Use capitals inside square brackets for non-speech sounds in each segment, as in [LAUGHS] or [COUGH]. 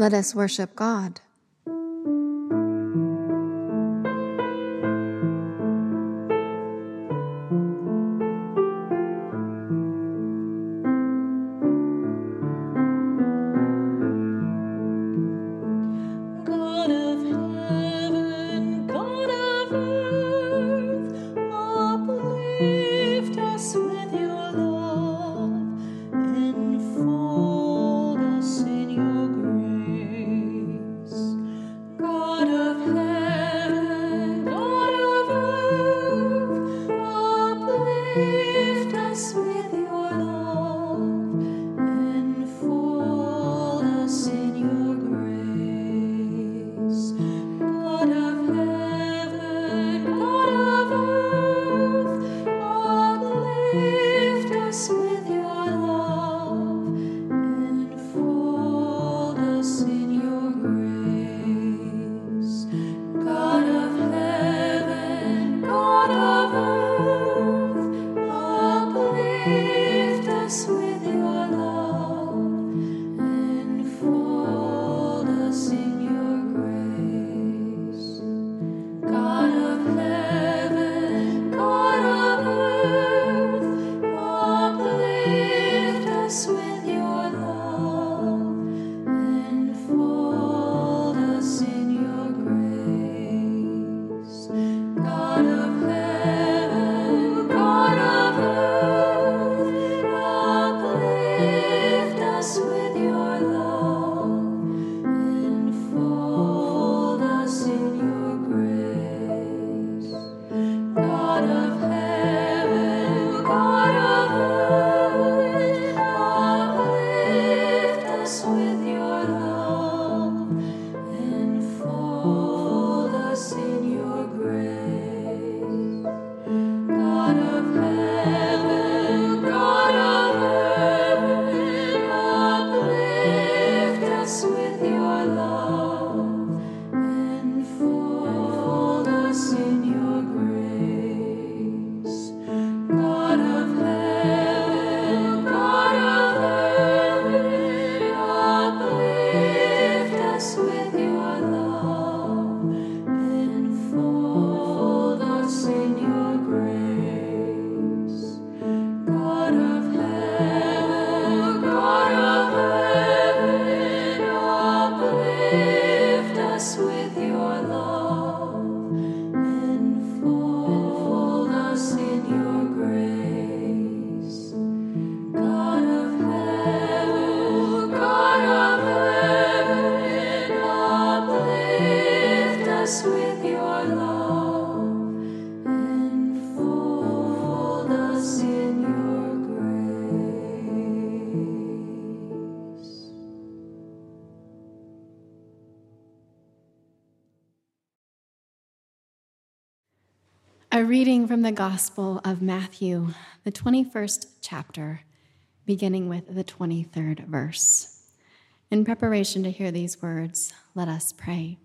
Let us worship God. From the Gospel of Matthew, the 21st chapter, beginning with the 23rd verse. In preparation to hear these words, let us pray.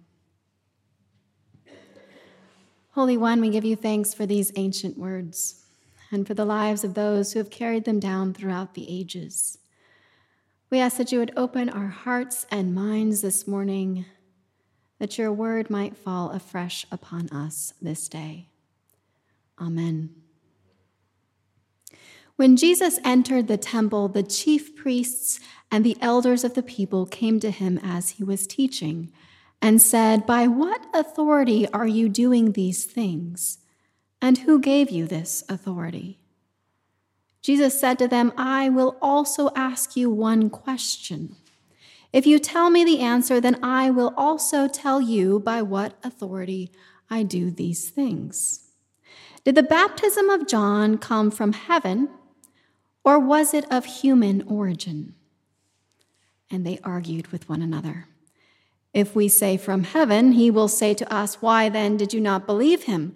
Holy One, we give you thanks for these ancient words and for the lives of those who have carried them down throughout the ages. We ask that you would open our hearts and minds this morning, that your word might fall afresh upon us this day. Amen. When Jesus entered the temple, the chief priests and the elders of the people came to him as he was teaching and said, By what authority are you doing these things? And who gave you this authority? Jesus said to them, I will also ask you one question. If you tell me the answer, then I will also tell you by what authority I do these things. Did the baptism of John come from heaven, or was it of human origin? And they argued with one another. If we say from heaven, he will say to us, Why then did you not believe him?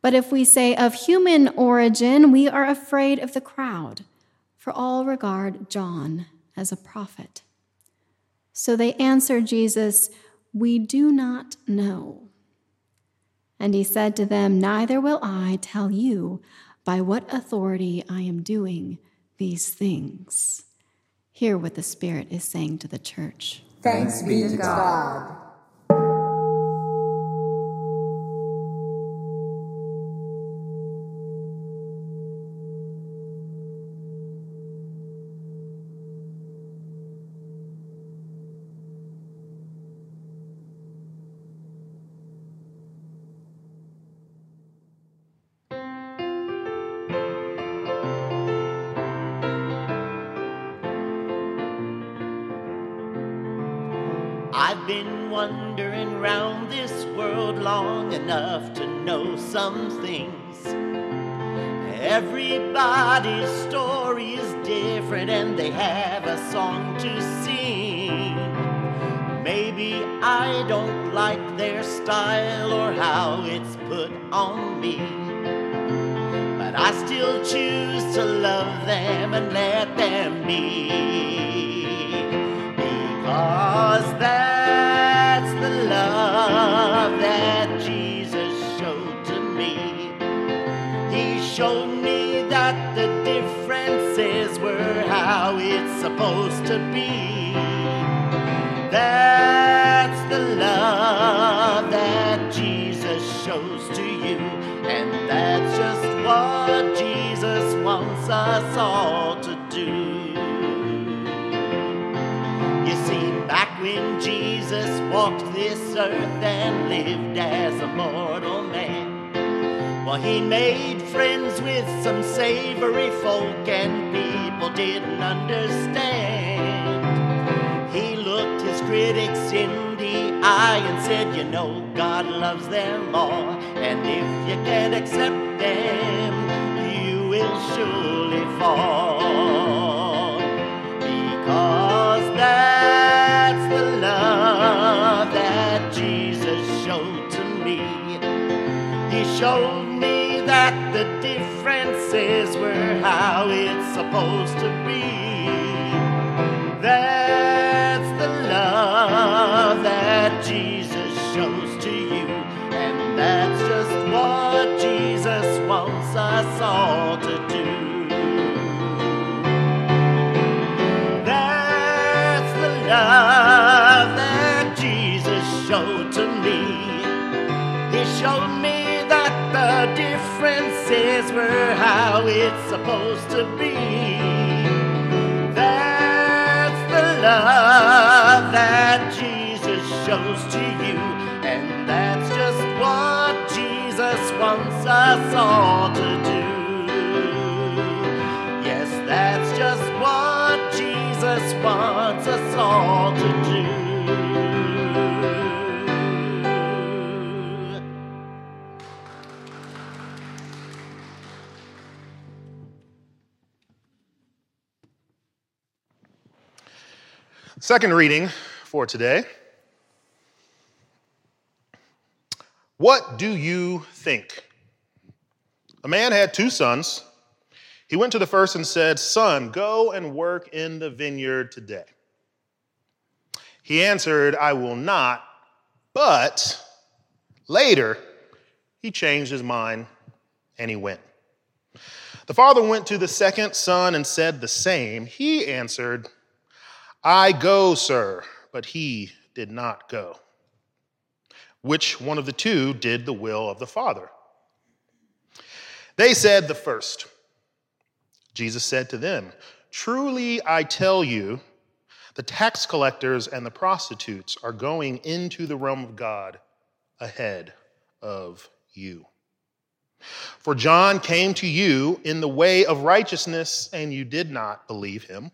But if we say of human origin, we are afraid of the crowd, for all regard John as a prophet. So they answered Jesus, We do not know. And he said to them, Neither will I tell you by what authority I am doing these things. Hear what the Spirit is saying to the church. Thanks be to God. Been wandering round this world long enough to know some things. Everybody's story is different and they have a song to sing. Maybe I don't like their style or how it's put on me. But I still choose to love them and let them be. Because supposed to be. That's the love that Jesus shows to you, and that's just what Jesus wants us all to do. You see, back when Jesus walked this earth and lived as a mortal man, well, he made friends with some savory folk, and people didn't understand. He looked his critics in the eye and said, You know, God loves them all, and if you can't accept them, you will surely fall. Because that's the love that Jesus showed to me. He showed the differences were how it's supposed to be. That's the love that Jesus shows to you, and that's just what Jesus wants us all to do. That's the love that Jesus showed to me. He showed the we're how it's supposed to be. That's the love that Jesus shows to you, and that's just what Jesus wants us all to Second reading for today. What do you think? A man had two sons. He went to the first and said, Son, go and work in the vineyard today. He answered, I will not. But later, he changed his mind and he went. The father went to the second son and said the same. He answered, I go, sir, but he did not go. Which one of the two did the will of the Father? They said, The first. Jesus said to them, Truly I tell you, the tax collectors and the prostitutes are going into the realm of God ahead of you. For John came to you in the way of righteousness, and you did not believe him.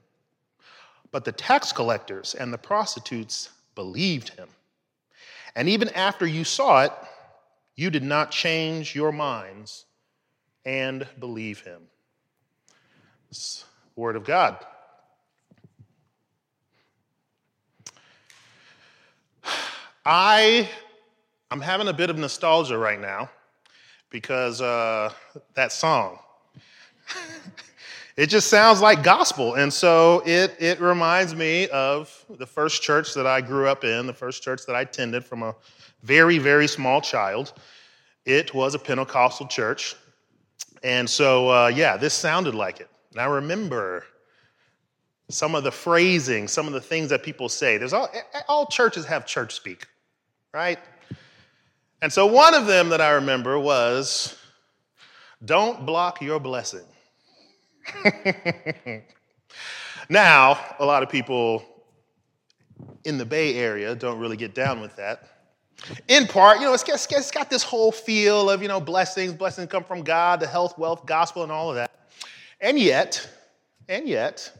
But the tax collectors and the prostitutes believed him. And even after you saw it, you did not change your minds and believe him. The word of God. I, I'm having a bit of nostalgia right now because uh, that song. [LAUGHS] it just sounds like gospel. And so it, it reminds me of the first church that I grew up in, the first church that I attended from a very, very small child. It was a Pentecostal church. And so, uh, yeah, this sounded like it. And I remember some of the phrasing, some of the things that people say. There's all, all churches have church speak, right? And so one of them that I remember was don't block your blessing. [LAUGHS] now, a lot of people in the Bay Area don't really get down with that. In part, you know, it's, it's, got this whole feel of, you know, blessings, blessings come from God, the health, wealth, gospel, and all of that. And yet, and yet,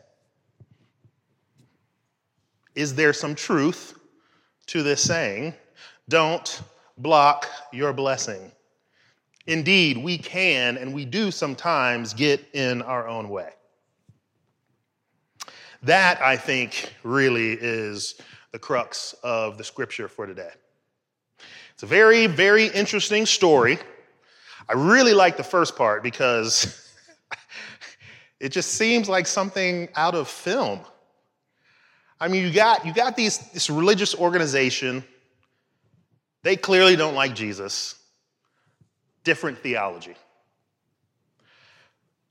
is there some truth to this saying? Don't block your blessing. Indeed, we can and we do sometimes get in our own way. That, I think, really is the crux of the scripture for today. It's a very, very interesting story. I really like the first part because [LAUGHS] it just seems like something out of film. I mean, you got, you got these, this religious organization. They clearly don't like Jesus. Different theology.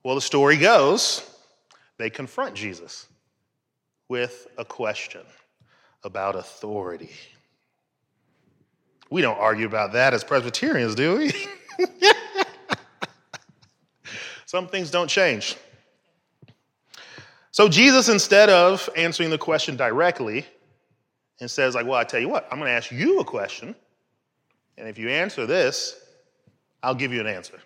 Well, the story goes they confront Jesus with a question about authority. We don't argue about that as Presbyterians, do we? [LAUGHS] Some things don't change. So Jesus, instead of answering the question directly, and says, like, well, I tell you what, I'm going to ask you a question. And if you answer this, I'll give you an answer.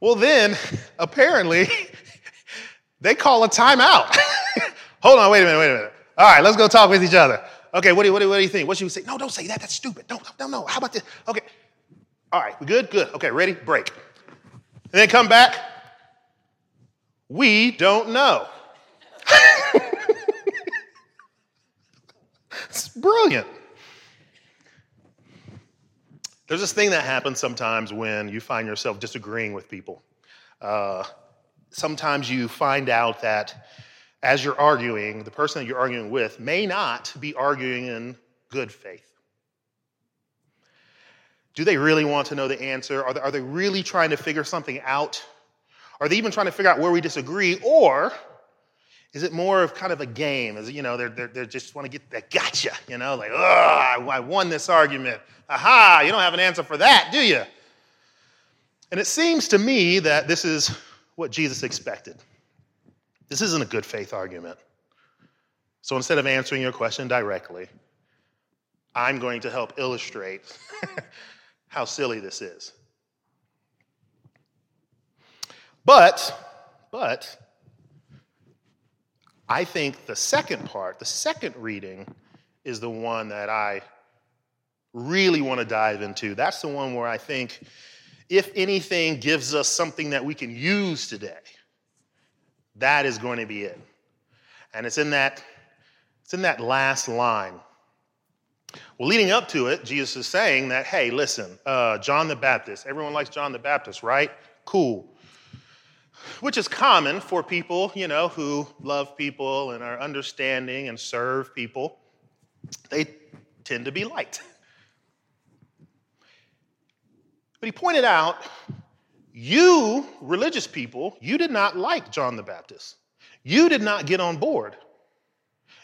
Well, then, apparently, [LAUGHS] they call a timeout. [LAUGHS] Hold on, wait a minute, wait a minute. All right, let's go talk with each other. Okay, what do you, what do what do you think? What should we say? No, don't say that. That's stupid. No, no, no. How about this? Okay. All right, we good? Good. Okay, ready? Break. And then come back. We don't know. [LAUGHS] it's brilliant. There's this thing that happens sometimes when you find yourself disagreeing with people. Uh, sometimes you find out that as you're arguing, the person that you're arguing with may not be arguing in good faith. Do they really want to know the answer? Are they, are they really trying to figure something out? Are they even trying to figure out where we disagree? Or is it more of kind of a game? Is it, you know, they're, they're, they're just want to get that gotcha, you know, like, oh, I won this argument. Aha, you don't have an answer for that, do you? And it seems to me that this is what Jesus expected. This isn't a good faith argument. So instead of answering your question directly, I'm going to help illustrate [LAUGHS] how silly this is. But, but, I think the second part, the second reading, is the one that I really want to dive into. That's the one where I think, if anything gives us something that we can use today, that is going to be it. And it's in that, it's in that last line. Well, leading up to it, Jesus is saying that, hey, listen, uh, John the Baptist, everyone likes John the Baptist, right? Cool. Which is common for people, you know, who love people and are understanding and serve people. They tend to be liked. But he pointed out you, religious people, you did not like John the Baptist. You did not get on board.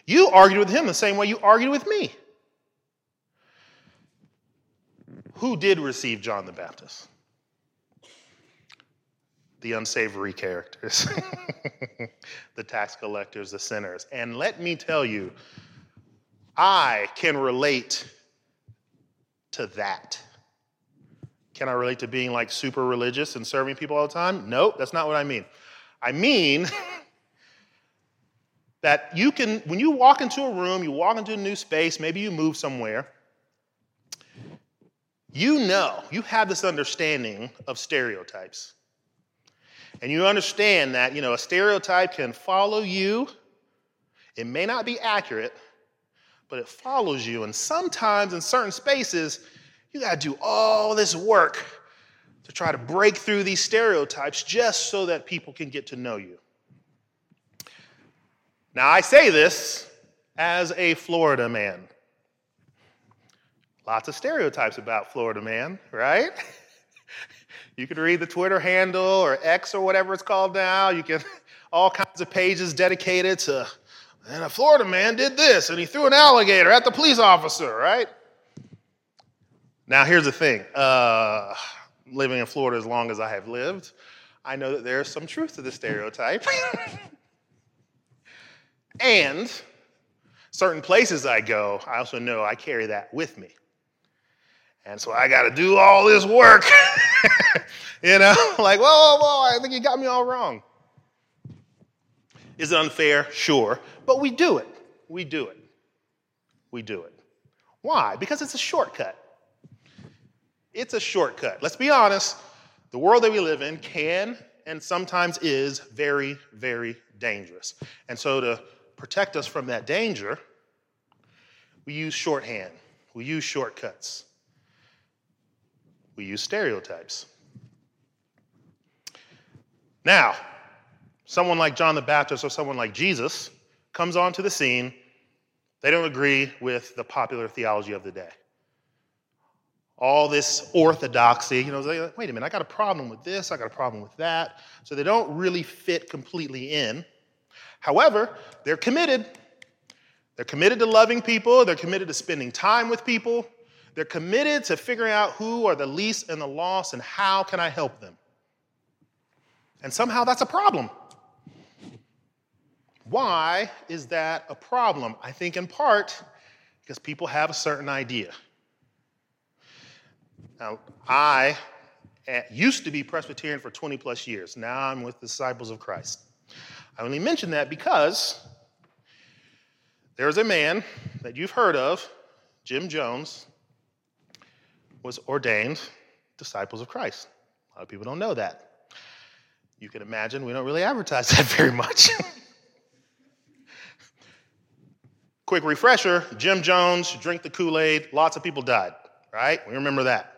You argued with him the same way you argued with me. Who did receive John the Baptist? The unsavory characters, [LAUGHS] the tax collectors, the sinners. And let me tell you, I can relate to that. Can I relate to being like super religious and serving people all the time? Nope, that's not what I mean. I mean [LAUGHS] that you can, when you walk into a room, you walk into a new space, maybe you move somewhere, you know, you have this understanding of stereotypes. And you understand that, you know, a stereotype can follow you. It may not be accurate, but it follows you. And sometimes in certain spaces, you got to do all this work to try to break through these stereotypes just so that people can get to know you. Now, I say this as a Florida man. Lots of stereotypes about Florida man, right? [LAUGHS] you can read the Twitter handle or X or whatever it's called now. You can [LAUGHS] all kinds of pages dedicated to, and a Florida man did this, and he threw an alligator at the police officer, right? Now, here's the thing uh, living in Florida as long as I have lived, I know that there's some truth to the stereotype. [LAUGHS] and certain places I go, I also know I carry that with me. And so I got to do all this work. [LAUGHS] you know, [LAUGHS] like, whoa, whoa, whoa, I think you got me all wrong. Is it unfair? Sure. But we do it. We do it. We do it. Why? Because it's a shortcut. It's a shortcut. Let's be honest. The world that we live in can and sometimes is very, very dangerous. And so, to protect us from that danger, we use shorthand, we use shortcuts, we use stereotypes. Now, someone like John the Baptist or someone like Jesus comes onto the scene, they don't agree with the popular theology of the day. All this orthodoxy, you know, like, wait a minute, I got a problem with this, I got a problem with that. So they don't really fit completely in. However, they're committed. They're committed to loving people, they're committed to spending time with people, they're committed to figuring out who are the least and the lost and how can I help them. And somehow that's a problem. Why is that a problem? I think in part because people have a certain idea. Now, I eh, used to be Presbyterian for 20 plus years. Now I'm with Disciples of Christ. I only mention that because there's a man that you've heard of, Jim Jones, was ordained Disciples of Christ. A lot of people don't know that. You can imagine we don't really advertise [LAUGHS] that very much. Quick refresher Jim Jones, drink the Kool Aid, lots of people died, right? We remember that.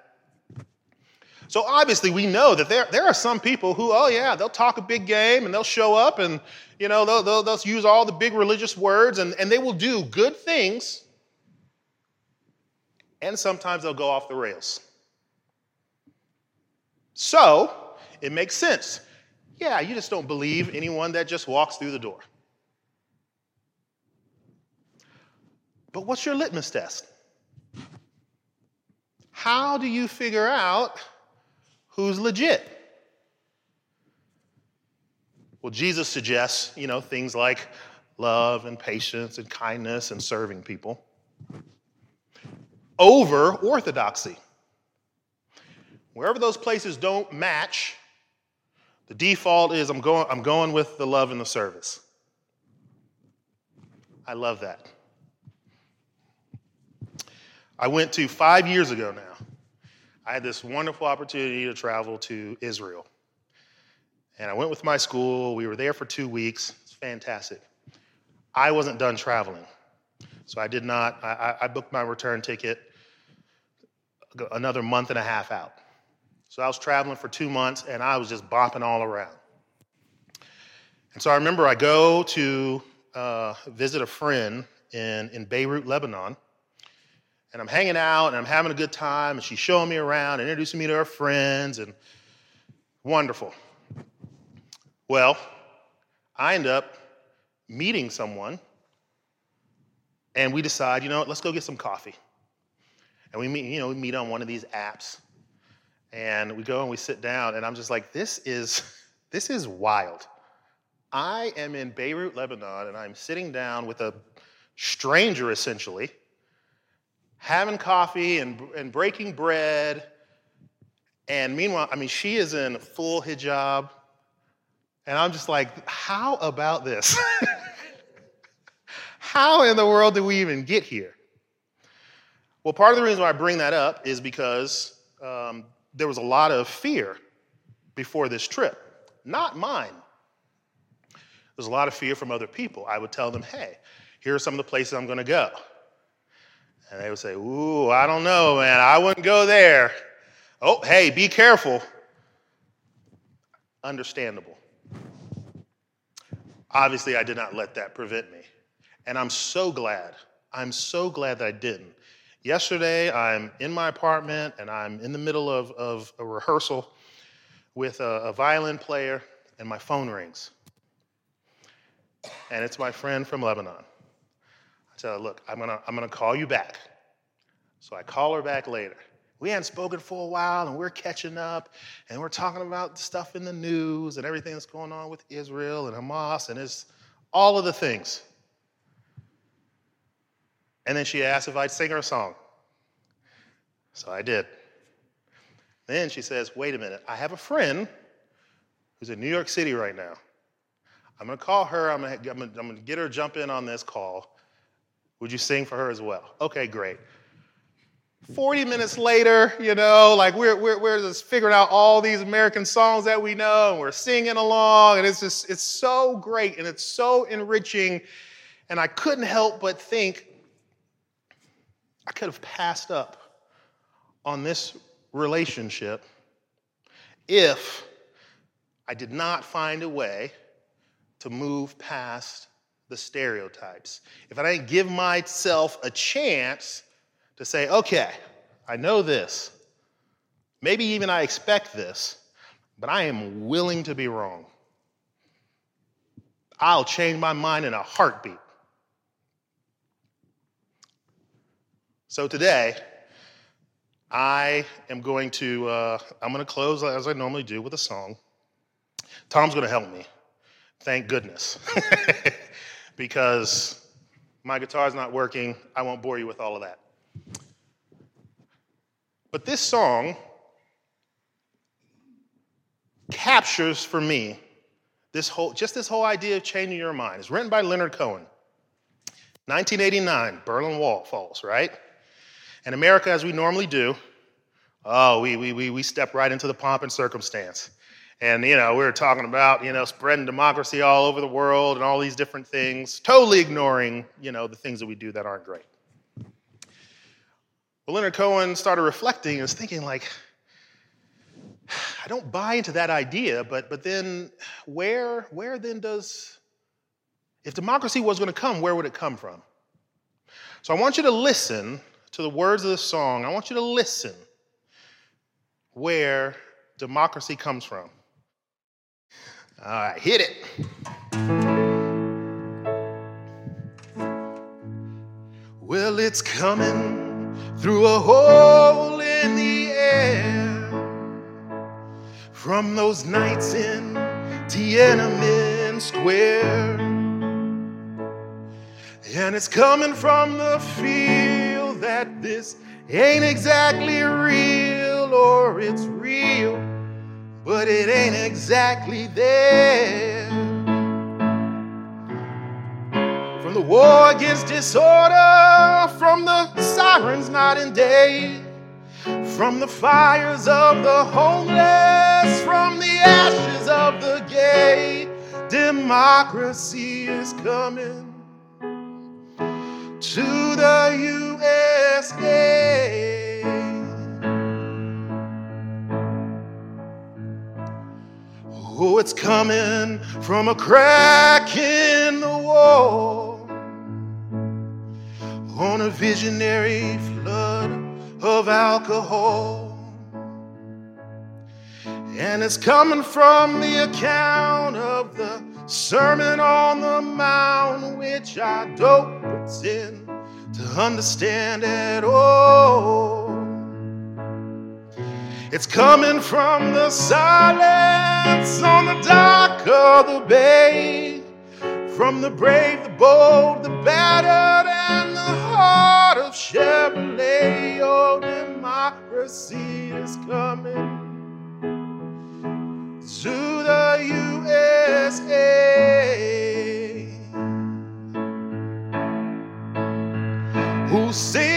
So obviously, we know that there, there are some people who, oh yeah, they'll talk a big game and they'll show up and, you know, they'll, they'll, they'll use all the big religious words and, and they will do good things. And sometimes they'll go off the rails. So it makes sense. Yeah, you just don't believe anyone that just walks through the door. But what's your litmus test? How do you figure out who's legit? Well, Jesus suggests, you know, things like love and patience and kindness and serving people over orthodoxy. Wherever those places don't match, the default is I'm going, I'm going with the love and the service. I love that. I went to five years ago now. I had this wonderful opportunity to travel to Israel. And I went with my school. We were there for two weeks. It's fantastic. I wasn't done traveling. So I did not, I, I booked my return ticket another month and a half out. So I was traveling for two months and I was just bopping all around. And so I remember I go to uh, visit a friend in, in Beirut, Lebanon. And I'm hanging out and I'm having a good time, and she's showing me around, introducing me to her friends, and wonderful. Well, I end up meeting someone, and we decide, you know, let's go get some coffee. And we meet, you know, we meet on one of these apps, and we go and we sit down, and I'm just like, this is, [LAUGHS] this is wild. I am in Beirut, Lebanon, and I'm sitting down with a stranger essentially having coffee and, and breaking bread. And meanwhile, I mean, she is in full hijab. And I'm just like, how about this? [LAUGHS] how in the world did we even get here? Well, part of the reason why I bring that up is because um, there was a lot of fear before this trip, not mine. There's a lot of fear from other people. I would tell them, hey, here are some of the places I'm going to go. And they would say, Ooh, I don't know, man. I wouldn't go there. Oh, hey, be careful. Understandable. Obviously, I did not let that prevent me. And I'm so glad. I'm so glad that I didn't. Yesterday, I'm in my apartment and I'm in the middle of, of a rehearsal with a, a violin player, and my phone rings. and it's my friend from Lebanon. I tell her, look, I'm gonna, I'm gonna call you back. So I call her back later. We hadn't spoken for a while, and we're catching up, and we're talking about stuff in the news and everything that's going on with Israel and Hamas, and it's all of the things. And then she asked if I'd sing her a song. So I did. Then she says, Wait a minute, I have a friend who's in New York City right now. I'm gonna call her, I'm I'm gonna get her to jump in on this call. Would you sing for her as well? Okay, great. 40 minutes later, you know, like we're, we're, we're just figuring out all these American songs that we know and we're singing along, and it's just, it's so great and it's so enriching. And I couldn't help but think I could have passed up on this relationship if I did not find a way to move past the stereotypes. If I didn't give myself a chance to say, okay, I know this. Maybe even I expect this, but I am willing to be wrong. I'll change my mind in a heartbeat. So today, I am going to, uh, I'm going to close as I normally do with a song. Tom's going to help me. Thank goodness. [LAUGHS] because my guitar's not working. I won't bore you with all of that. But this song captures for me this whole, just this whole idea of changing your mind. It's written by Leonard Cohen. 1989, Berlin Wall falls, right? And America, as we normally do, oh, we, we, we, we step right into the pomp and circumstance. And, you know, we were talking about, you know, spreading democracy all over the world and all these different things, totally ignoring, you know, the things that we do that aren't great. Well, Leonard Cohen started reflecting and was thinking, like, I don't buy into that idea, but, but then where, where then does, if democracy was going to come, where would it come from? So I want you to listen to the words of the song. I want you to listen where democracy comes from. All right, hit it. Well, it's coming through a hole in the air from those nights in Tiananmen Square. And it's coming from the feel that this ain't exactly real, or it's real, but it ain't exactly there. From the war against disorder, from the sirens night and day, from the fires of the homeless, from the ashes of the gay, democracy is coming to the USA. Oh, it's coming from a crack in the wall on a visionary flood of alcohol. And it's coming from the account of the Sermon on the Mount, which I don't pretend to understand at all. It's coming from the silence on the dock of the bay, from the brave, the bold, the battered, and the heart of Chevrolet. Oh, democracy is coming to the USA. Who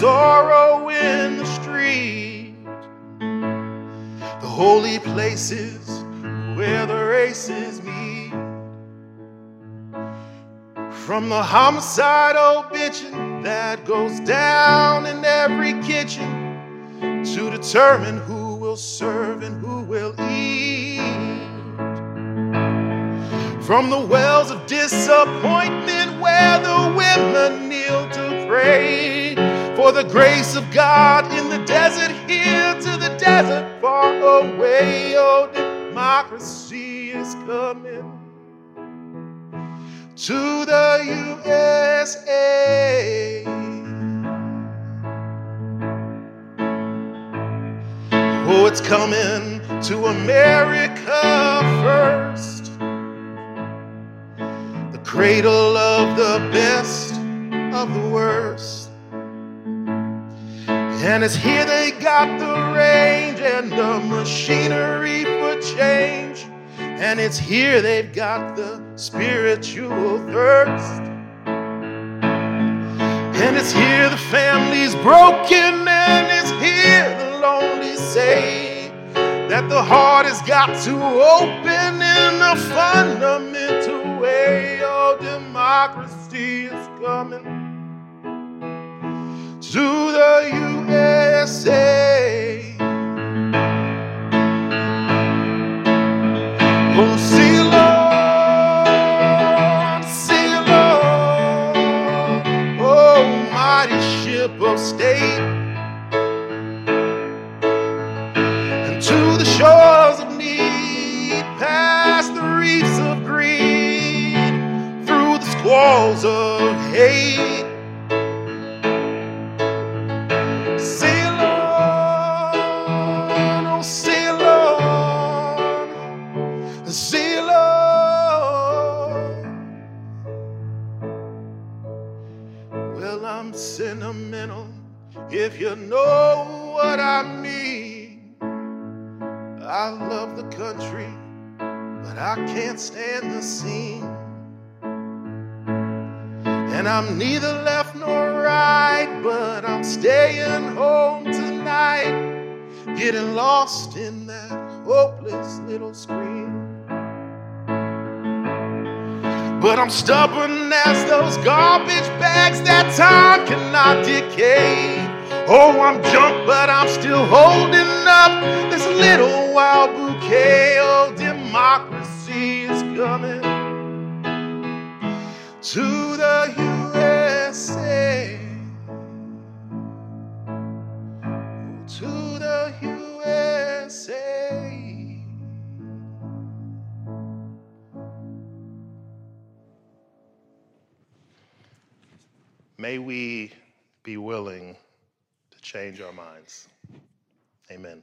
sorrow in the street. The holy places where the races meet. From the homicidal bitching that goes down in every kitchen to determine who will serve and who will eat. From the wells of disappointment where the women kneel to pray for the grace of God in the desert here to the desert far away. Oh, democracy is coming to the USA. Oh, it's coming to America first. The cradle of the best of the worst. And it's here they got the range and the machinery for change. And it's here they've got the spiritual thirst. And it's here the family's broken, and it's here the lonely say that the heart has got to open in a fundamental way. Oh, democracy is coming to the USA. Oh, oh, mighty ship of state, to the shores of need, past the reefs of greed, through the squalls of you know what I mean. I love the country, but I can't stand the scene. And I'm neither left nor right, but I'm staying home tonight, getting lost in that hopeless little screen. But I'm stubborn as those garbage bags that time cannot decay. Oh, I'm junk, but I'm still holding up this little wild bouquet. Oh, democracy is coming to the USA. To the USA. May we be willing change our minds. Amen.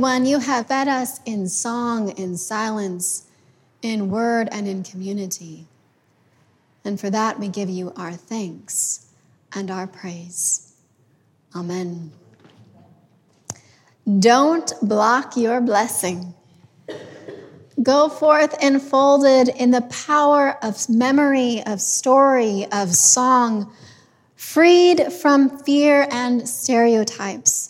one, you have fed us in song, in silence, in word, and in community. And for that, we give you our thanks and our praise. Amen. Don't block your blessing. Go forth enfolded in the power of memory, of story, of song, freed from fear and stereotypes